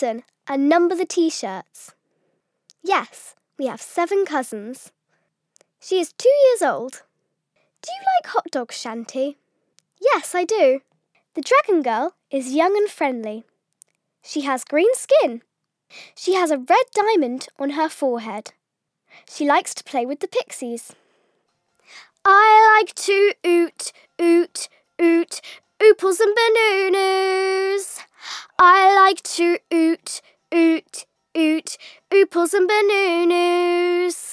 listen and number the t shirts. Yes, we have seven cousins. She is two years old. Do you like hot dogs, Shanty? Yes, I do. The dragon girl is young and friendly. She has green skin. She has a red diamond on her forehead. She likes to play with the pixies. I like to oot, oot, oot, ooples and bananas. Like to oot, oot, oot, ooples and bananas.